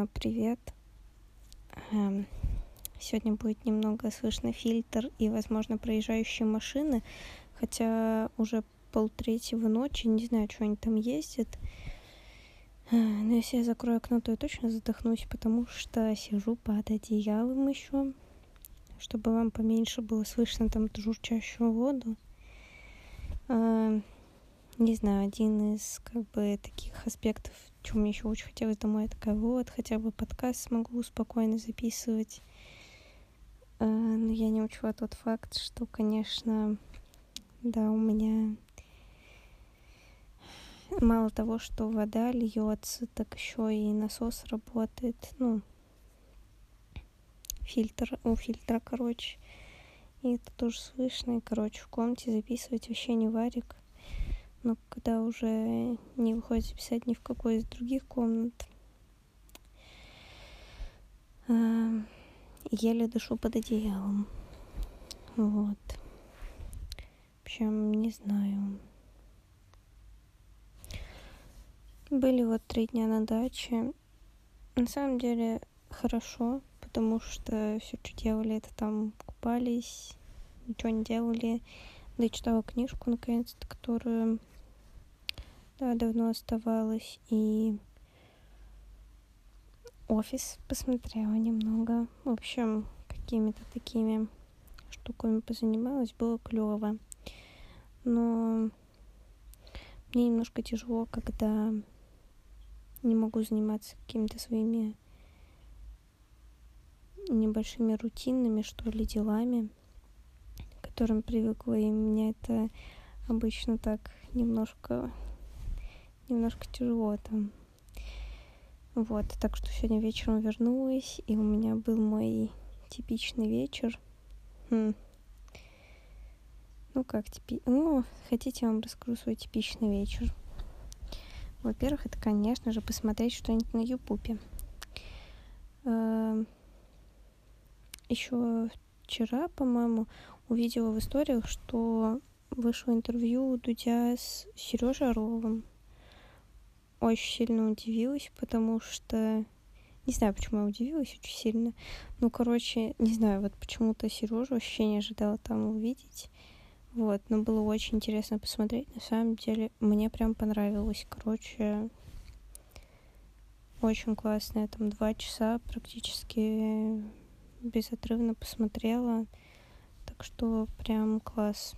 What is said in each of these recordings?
А, привет. Эм, сегодня будет немного слышно фильтр и, возможно, проезжающие машины, хотя уже полтретьего ночи, не знаю, что они там ездят. Э, но если я закрою окно, то я точно задохнусь, потому что сижу под одеялом еще, чтобы вам поменьше было слышно там эту журчащую воду. Эм, не знаю, один из как бы таких аспектов, чего мне еще очень хотелось домой, я такая, вот, хотя бы подкаст смогу спокойно записывать. А, но я не учла тот факт, что, конечно, да, у меня мало того, что вода льется, так еще и насос работает, ну, фильтр, у фильтра, короче. И это тоже слышно, и, короче, в комнате записывать вообще не варик. Но когда уже не выходит записать ни в какой из других комнат, а, еле дышу под одеялом. Вот. Общем, не знаю. Были вот три дня на даче. На самом деле хорошо, потому что все, что делали, это там купались, ничего не делали. Да и читала книжку, наконец-то, которую да, давно оставалась. И офис посмотрела немного. В общем, какими-то такими штуками позанималась. Было клево. Но мне немножко тяжело, когда не могу заниматься какими-то своими небольшими рутинными, что ли, делами, которым привыкла, и меня это обычно так немножко немножко тяжело там. Вот, так что сегодня вечером вернулась, и у меня был мой типичный вечер. Хм. Ну, как типи... Ну, хотите, я вам расскажу свой типичный вечер. Во-первых, это, конечно же, посмотреть что-нибудь на Ютубе. Эм, Еще вчера, по-моему, увидела в историях, что вышло интервью Дудя с Сережей Орловым очень сильно удивилась, потому что... Не знаю, почему я удивилась очень сильно. Ну, короче, не знаю, вот почему-то Сережу вообще не ожидала там увидеть. Вот, но было очень интересно посмотреть. На самом деле, мне прям понравилось. Короче, очень классно. Я там два часа практически безотрывно посмотрела. Так что прям класс.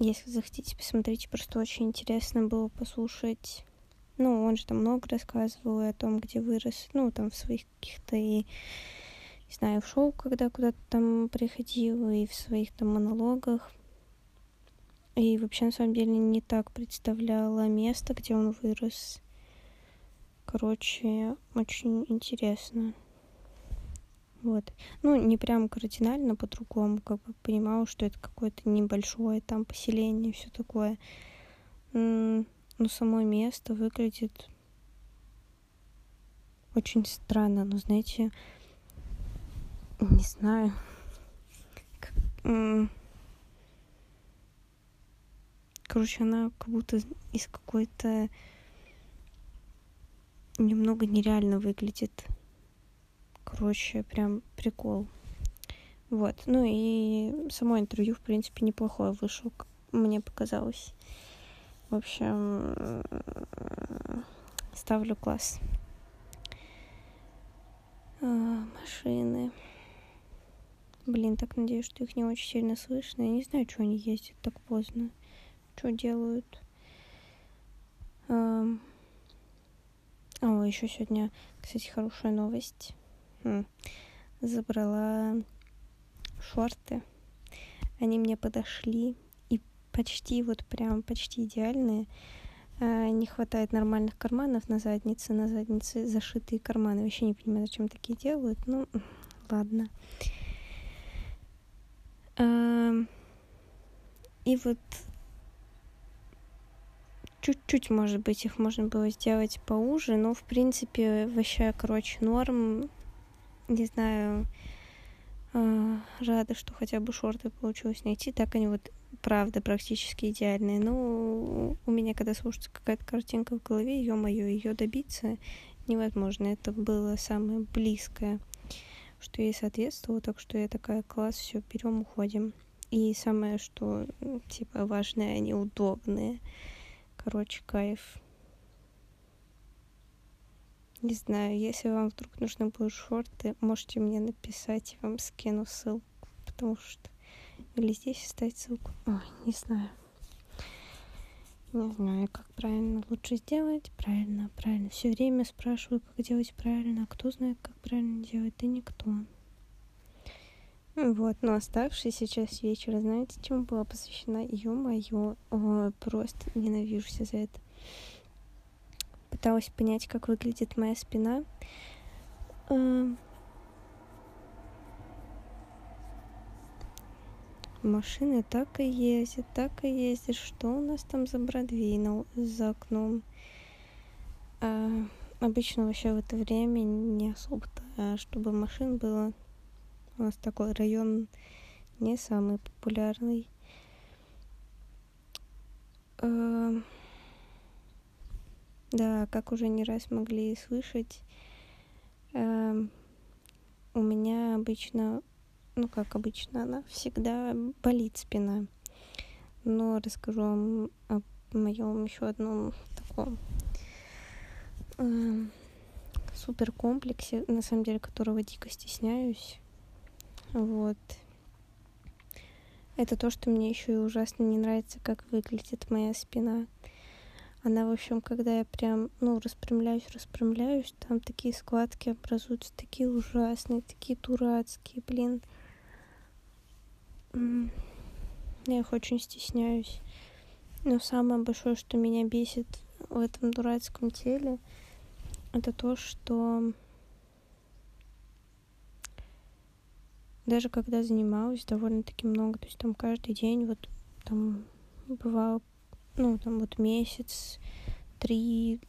Если захотите, посмотрите, просто очень интересно было послушать. Ну, он же там много рассказывал о том, где вырос, ну, там в своих каких-то и, не знаю, в шоу, когда куда-то там приходил, и в своих там монологах. И вообще, на самом деле, не так представляла место, где он вырос. Короче, очень интересно. Вот. Ну, не прям кардинально по-другому, как бы понимала, что это какое-то небольшое там поселение, все такое. Но само место выглядит очень странно, но знаете, не знаю, как, короче, она как будто из какой-то немного нереально выглядит. Короче, прям прикол. Вот. Ну и само интервью, в принципе, неплохое вышло, мне показалось. В общем, ставлю класс. А, машины. Блин, так надеюсь, что их не очень сильно слышно. Я не знаю, что они ездят так поздно. Что делают. А, о, еще сегодня, кстати, хорошая новость забрала шорты. Они мне подошли и почти вот прям почти идеальные. А, не хватает нормальных карманов на заднице, на заднице зашитые карманы. Вообще не понимаю, зачем такие делают. Ну, ладно. А, и вот чуть-чуть, может быть, их можно было сделать поуже, но, в принципе, вообще, короче, норм не знаю, а, рада, что хотя бы шорты получилось найти. Так они вот правда практически идеальные. Но у меня, когда слушается какая-то картинка в голове, ё-моё, ее добиться невозможно. Это было самое близкое, что ей соответствовало. Так что я такая, класс, все, берем, уходим. И самое, что, типа, важное, они удобные. Короче, кайф. Не знаю, если вам вдруг нужны будут шорты, можете мне написать, я вам скину ссылку, потому что... Или здесь оставить ссылку. Ой, не знаю. Не знаю, как правильно лучше сделать. Правильно, правильно. Все время спрашиваю, как делать правильно. А кто знает, как правильно делать? Да никто. Вот, но оставшийся сейчас вечер, знаете, чему была посвящена? Ё-моё, просто ненавижу за это. Пыталась понять, как выглядит моя спина. Эм, машины так и ездят, так и ездят. Что у нас там за Бродвей за окном? А, обычно вообще в это время не особо-то, а чтобы машин было. У нас такой район не самый популярный. А, да, как уже не раз могли слышать, а, у меня обычно ну как обычно, она всегда болит спина. Но расскажу вам о моем еще одном таком э, супер комплексе, на самом деле, которого дико стесняюсь. Вот. Это то, что мне еще и ужасно не нравится, как выглядит моя спина. Она, в общем, когда я прям, ну, распрямляюсь, распрямляюсь, там такие складки образуются, такие ужасные, такие дурацкие, блин. Я их очень стесняюсь. Но самое большое, что меня бесит в этом дурацком теле, это то, что даже когда занималась довольно-таки много, то есть там каждый день, вот там бывало, ну, там вот месяц, три,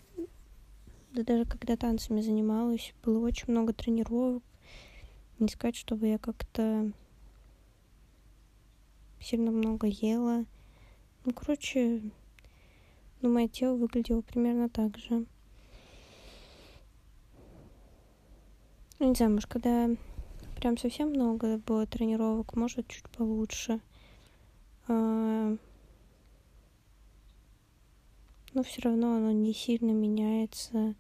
да даже когда танцами занималась, было очень много тренировок. Не сказать, чтобы я как-то сильно много ела. Ну, короче, ну, мое тело выглядело примерно так же. Ну, не знаю, может, когда прям совсем много было тренировок, может, чуть получше. Но все равно оно не сильно меняется,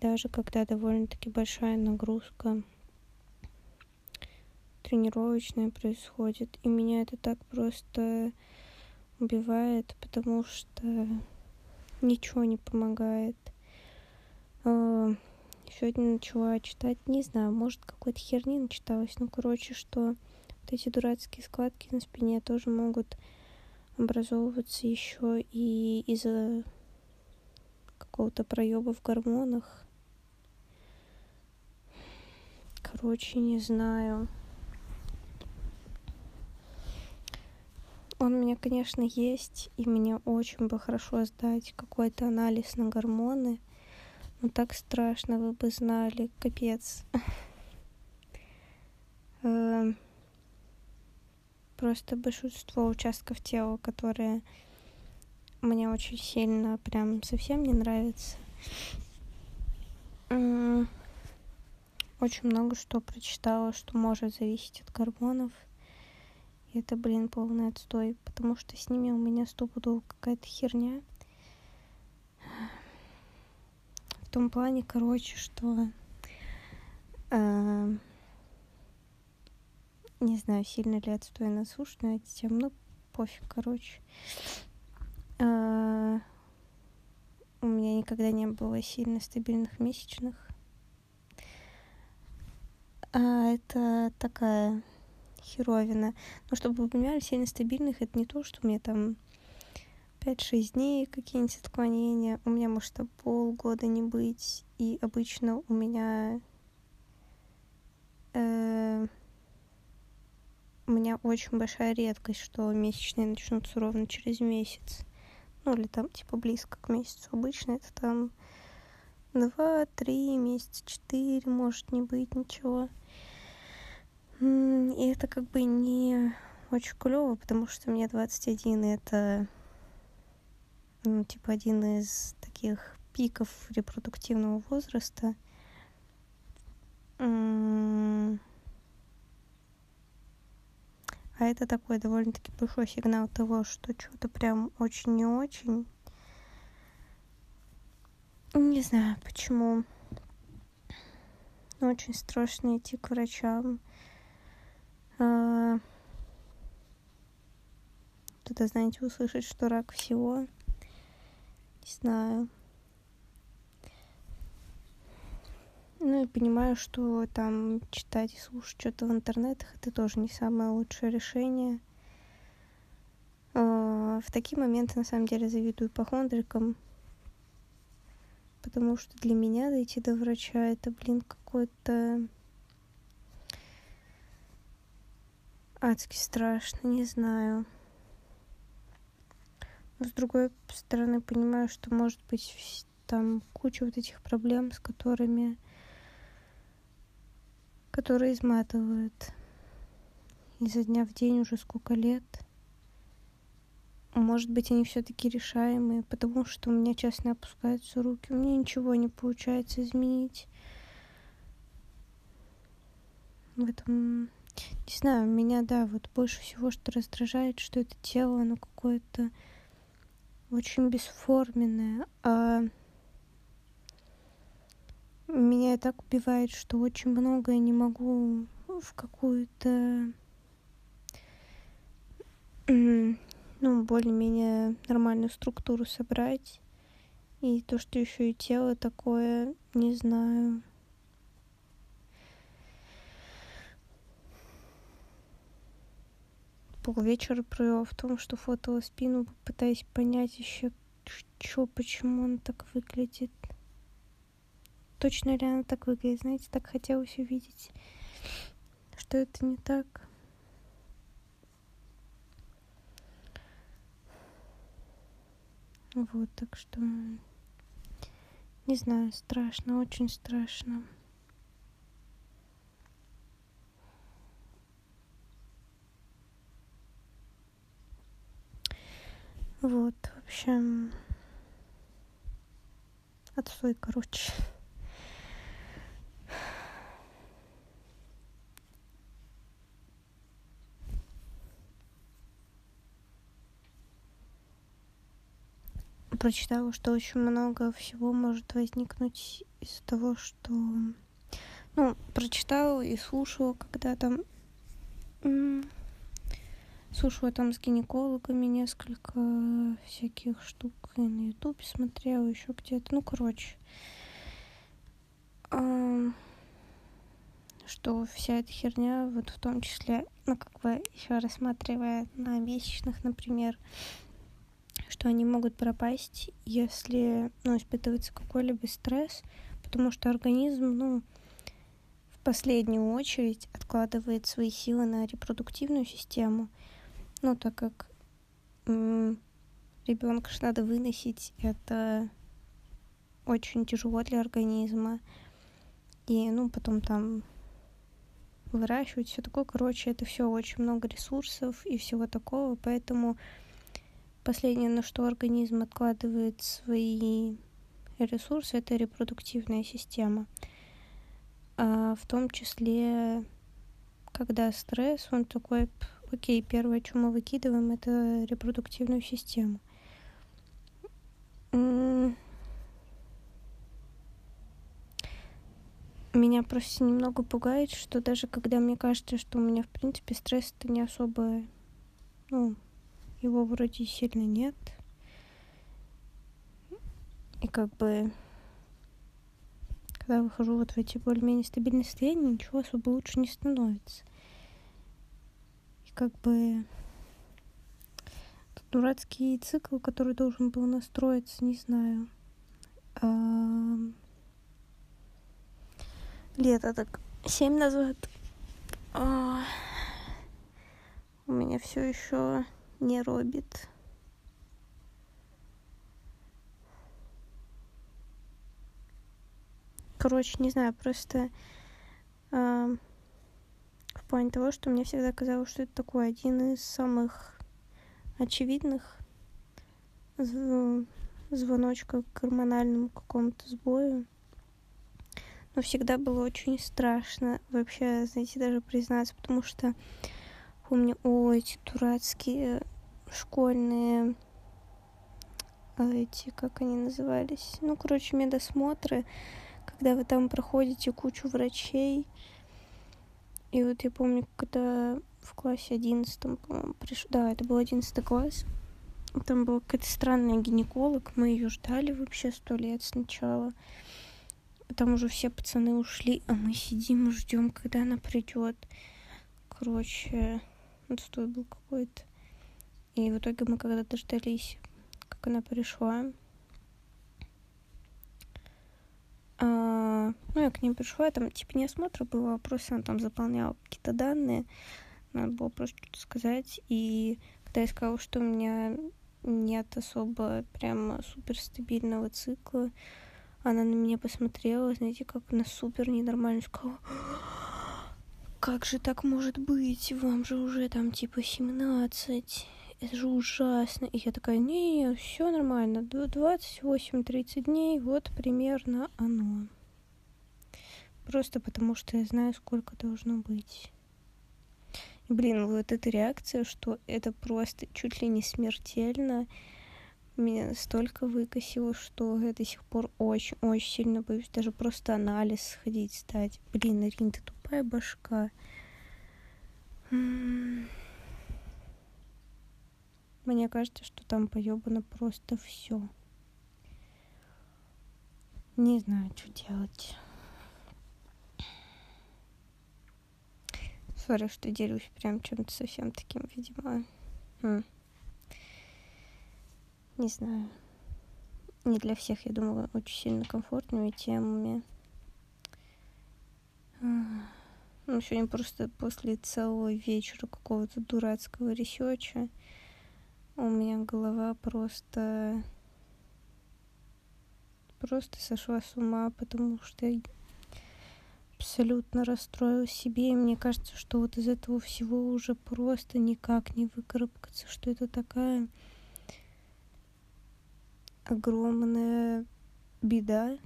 даже когда довольно-таки большая нагрузка тренировочная происходит. И меня это так просто убивает, потому что ничего не помогает. А, сегодня начала читать, не знаю, может какой-то херни начиталась, ну, короче, что вот эти дурацкие складки на спине тоже могут образовываться еще и из-за какого-то проеба в гормонах. Короче, не знаю. Он у меня, конечно, есть, и мне очень бы хорошо сдать какой-то анализ на гормоны. Но так страшно, вы бы знали, капец. Просто большинство участков тела, которые мне очень сильно прям совсем не нравятся. Очень много что прочитала, что может зависеть от гормонов. И это, блин, полный отстой, потому что с ними у меня стопудово какая-то херня. В том плане, короче, что... Э, не знаю, сильно ли отстой на суш на эти темы, ну, пофиг, короче. Э, у меня никогда не было сильно стабильных месячных. А это такая херовина. Но чтобы вы понимали, сильно стабильных это не то, что у меня там 5-6 дней какие-нибудь отклонения. У меня может полгода не быть. И обычно у меня э, у меня очень большая редкость, что месячные начнутся ровно через месяц. Ну, или там, типа, близко к месяцу. Обычно это там два, три месяца, четыре, может не быть ничего. И это как бы не очень клево, потому что мне 21, и это, ну, типа, один из таких пиков репродуктивного возраста. А это такой довольно-таки большой сигнал того, что что-то прям очень не очень. Не знаю, почему. Очень страшно идти к врачам. А... Кто-то, знаете, услышать, что рак всего. Не знаю. Ну понимаю, что там читать и слушать что-то в интернетах это тоже не самое лучшее решение. А, в такие моменты на самом деле завидую ипохондрикам, потому что для меня дойти до врача это, блин, какой-то адски страшно, не знаю. Но с другой стороны понимаю, что может быть там куча вот этих проблем, с которыми которые изматывают изо дня в день уже сколько лет. Может быть, они все-таки решаемые, потому что у меня честно опускаются руки, у меня ничего не получается изменить. В этом, не знаю, меня, да, вот больше всего, что раздражает, что это тело, оно какое-то очень бесформенное, а меня так убивает, что очень многое не могу в какую-то ну, более-менее нормальную структуру собрать. И то, что еще и тело такое, не знаю. Полвечера провела в том, что фотала спину, пытаясь понять еще, что, почему он так выглядит точно ли она так выглядит. Знаете, так хотелось увидеть, что это не так. Вот, так что, не знаю, страшно, очень страшно. Вот, в общем, отстой, короче. Прочитала, что очень много всего может возникнуть из-за того, что... Ну, прочитала и слушала, когда там... Слушала там с гинекологами несколько всяких штук и на ютубе смотрела, еще где-то. Ну, короче. Что вся эта херня, вот в том числе, ну, как бы еще рассматривая на месячных, например, что они могут пропасть, если ну, испытывается какой-либо стресс, потому что организм, ну, в последнюю очередь откладывает свои силы на репродуктивную систему, ну, так как ребенка же надо выносить, это очень тяжело для организма. И, ну, потом там выращивать, все такое. Короче, это все очень много ресурсов и всего такого, поэтому Последнее, на что организм откладывает свои ресурсы, это репродуктивная система. А в том числе, когда стресс, он такой, окей, первое, что мы выкидываем, это репродуктивную систему. Меня просто немного пугает, что даже когда мне кажется, что у меня, в принципе, стресс это не особо, ну, его вроде сильно нет. И как бы, когда выхожу вот в эти более-менее стабильные состояния, ничего особо лучше не становится. И как бы дурацкий цикл, который должен был настроиться, не знаю. А... Лето так семь назад. А... У меня все еще не робит. Короче, не знаю, просто э, в плане того, что мне всегда казалось, что это такой один из самых очевидных звоночков к гормональному какому-то сбою. Но всегда было очень страшно вообще, знаете, даже признаться, потому что помню, о, эти дурацкие школьные эти, как они назывались, ну, короче, медосмотры, когда вы там проходите кучу врачей. И вот я помню, когда в классе одиннадцатом, по-моему, пришел, да, это был одиннадцатый класс, там была какая-то странная гинеколог, мы ее ждали вообще сто лет сначала. Там уже все пацаны ушли, а мы сидим и ждем, когда она придет. Короче, отстой был какой-то. И в итоге мы когда дождались как она пришла. А, ну, я к ней пришла, там типа не осмотр был, а просто она там заполняла какие-то данные. Надо было просто что-то сказать. И когда я сказала, что у меня нет особо прям суперстабильного цикла, она на меня посмотрела, знаете, как на супер ненормально сказала, как же так может быть, вам же уже там типа 17 это же ужасно. И я такая, не, все нормально, 28-30 дней, вот примерно оно. Просто потому что я знаю, сколько должно быть. Блин, вот эта реакция, что это просто чуть ли не смертельно, меня настолько выкосило, что я до сих пор очень-очень сильно боюсь даже просто анализ сходить, стать. Блин, Арин, ты тупая башка. М-м-м. Мне кажется, что там поебано просто все. Не знаю, что делать. Сори, что делюсь прям чем-то совсем таким, видимо. Хм. Не знаю. Не для всех, я думала, очень сильно комфортными темами. Ну, сегодня просто после целого вечера какого-то дурацкого research а у меня голова просто просто сошла с ума, потому что я абсолютно расстроилась себе, и мне кажется, что вот из этого всего уже просто никак не выкарабкаться, что это такая огромная беда,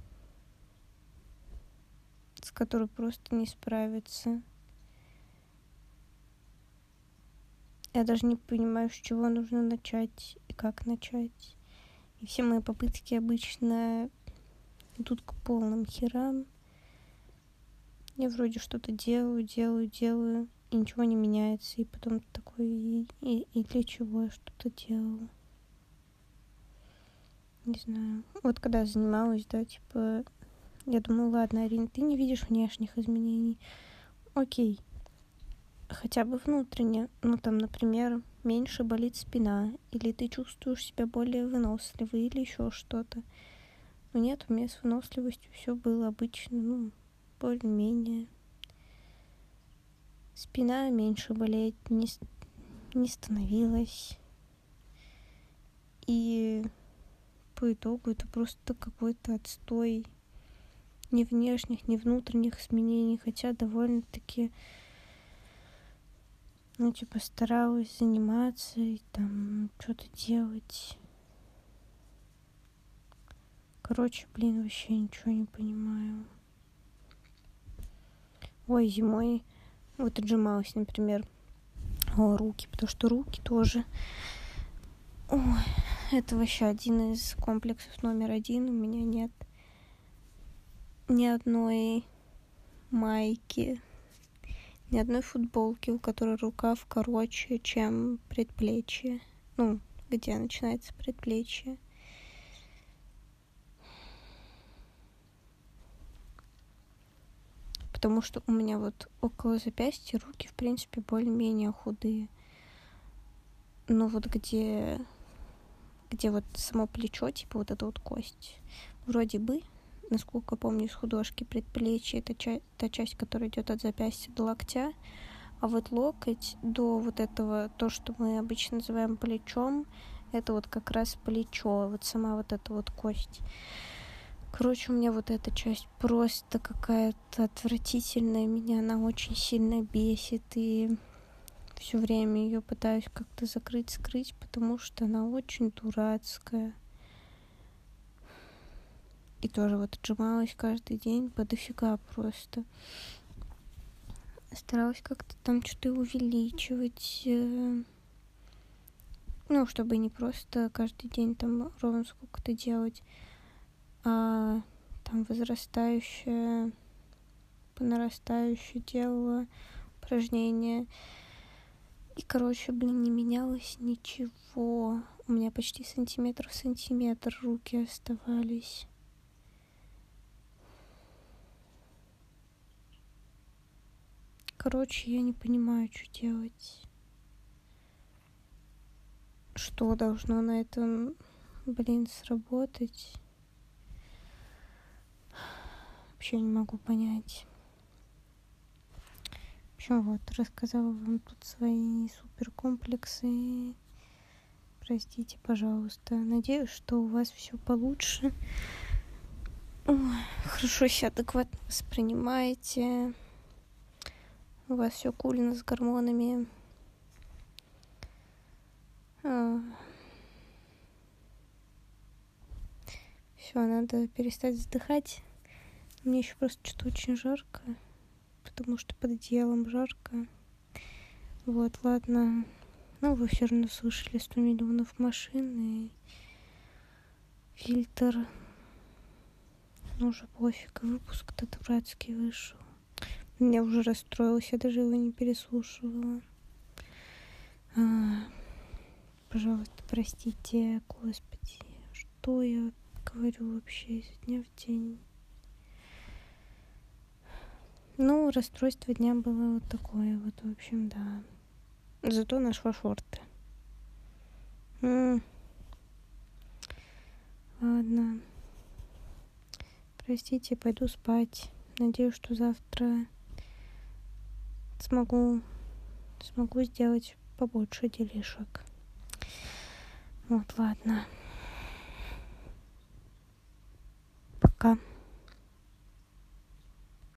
с которой просто не справиться. Я даже не понимаю, с чего нужно начать и как начать. И все мои попытки обычно идут к полным херам. Я вроде что-то делаю, делаю, делаю, и ничего не меняется. И потом такой, и, и, и для чего я что-то делала? Не знаю. Вот когда занималась, да, типа, я думаю, ладно, Арина, ты не видишь внешних изменений. Окей, хотя бы внутренне. Ну, там, например, меньше болит спина, или ты чувствуешь себя более выносливой, или еще что-то. Но нет, у меня с выносливостью все было обычно, ну, более-менее. Спина меньше болеть не, не становилась. И по итогу это просто какой-то отстой ни внешних, ни внутренних изменений, хотя довольно-таки ну, типа, старалась заниматься и там что-то делать. Короче, блин, вообще ничего не понимаю. Ой, зимой вот отжималась, например, о, руки, потому что руки тоже... Ой, это вообще один из комплексов номер один. У меня нет ни одной майки ни одной футболки, у которой рукав короче, чем предплечье. Ну, где начинается предплечье. Потому что у меня вот около запястья руки, в принципе, более-менее худые. Но вот где, где вот само плечо, типа вот эта вот кость, вроде бы насколько помню из художки, предплечье это ча- та часть, которая идет от запястья до локтя, а вот локоть до вот этого, то, что мы обычно называем плечом, это вот как раз плечо, вот сама вот эта вот кость. Короче, у меня вот эта часть просто какая-то отвратительная. Меня она очень сильно бесит. И все время ее пытаюсь как-то закрыть, скрыть, потому что она очень дурацкая. И тоже вот отжималась каждый день по дофига просто. Старалась как-то там что-то увеличивать. Э, ну, чтобы не просто каждый день там ровно сколько-то делать, а там возрастающее, по нарастающей делала упражнения. И, короче, блин, не менялось ничего. У меня почти сантиметр в сантиметр руки оставались. Короче, я не понимаю, что делать. Что должно на этом, блин, сработать? Вообще не могу понять. Общем, вот, рассказала вам тут свои суперкомплексы. Простите, пожалуйста. Надеюсь, что у вас все получше. Ой, хорошо себя адекватно воспринимаете у вас все кульно с гормонами. А... Все, надо перестать вздыхать. Мне еще просто что-то очень жарко, потому что под одеялом жарко. Вот, ладно. Ну, вы все равно слышали 100 миллионов машин и фильтр. Ну, уже пофиг, выпуск-то дурацкий вышел. Я уже расстроилась, я даже его не переслушивала. А, пожалуйста, простите, господи, что я говорю вообще изо дня в день. Ну, расстройство дня было вот такое вот, в общем, да. Зато нашла шорты. М-м. Ладно. Простите, пойду спать. Надеюсь, что завтра смогу, смогу сделать побольше делишек. Вот, ладно. Пока.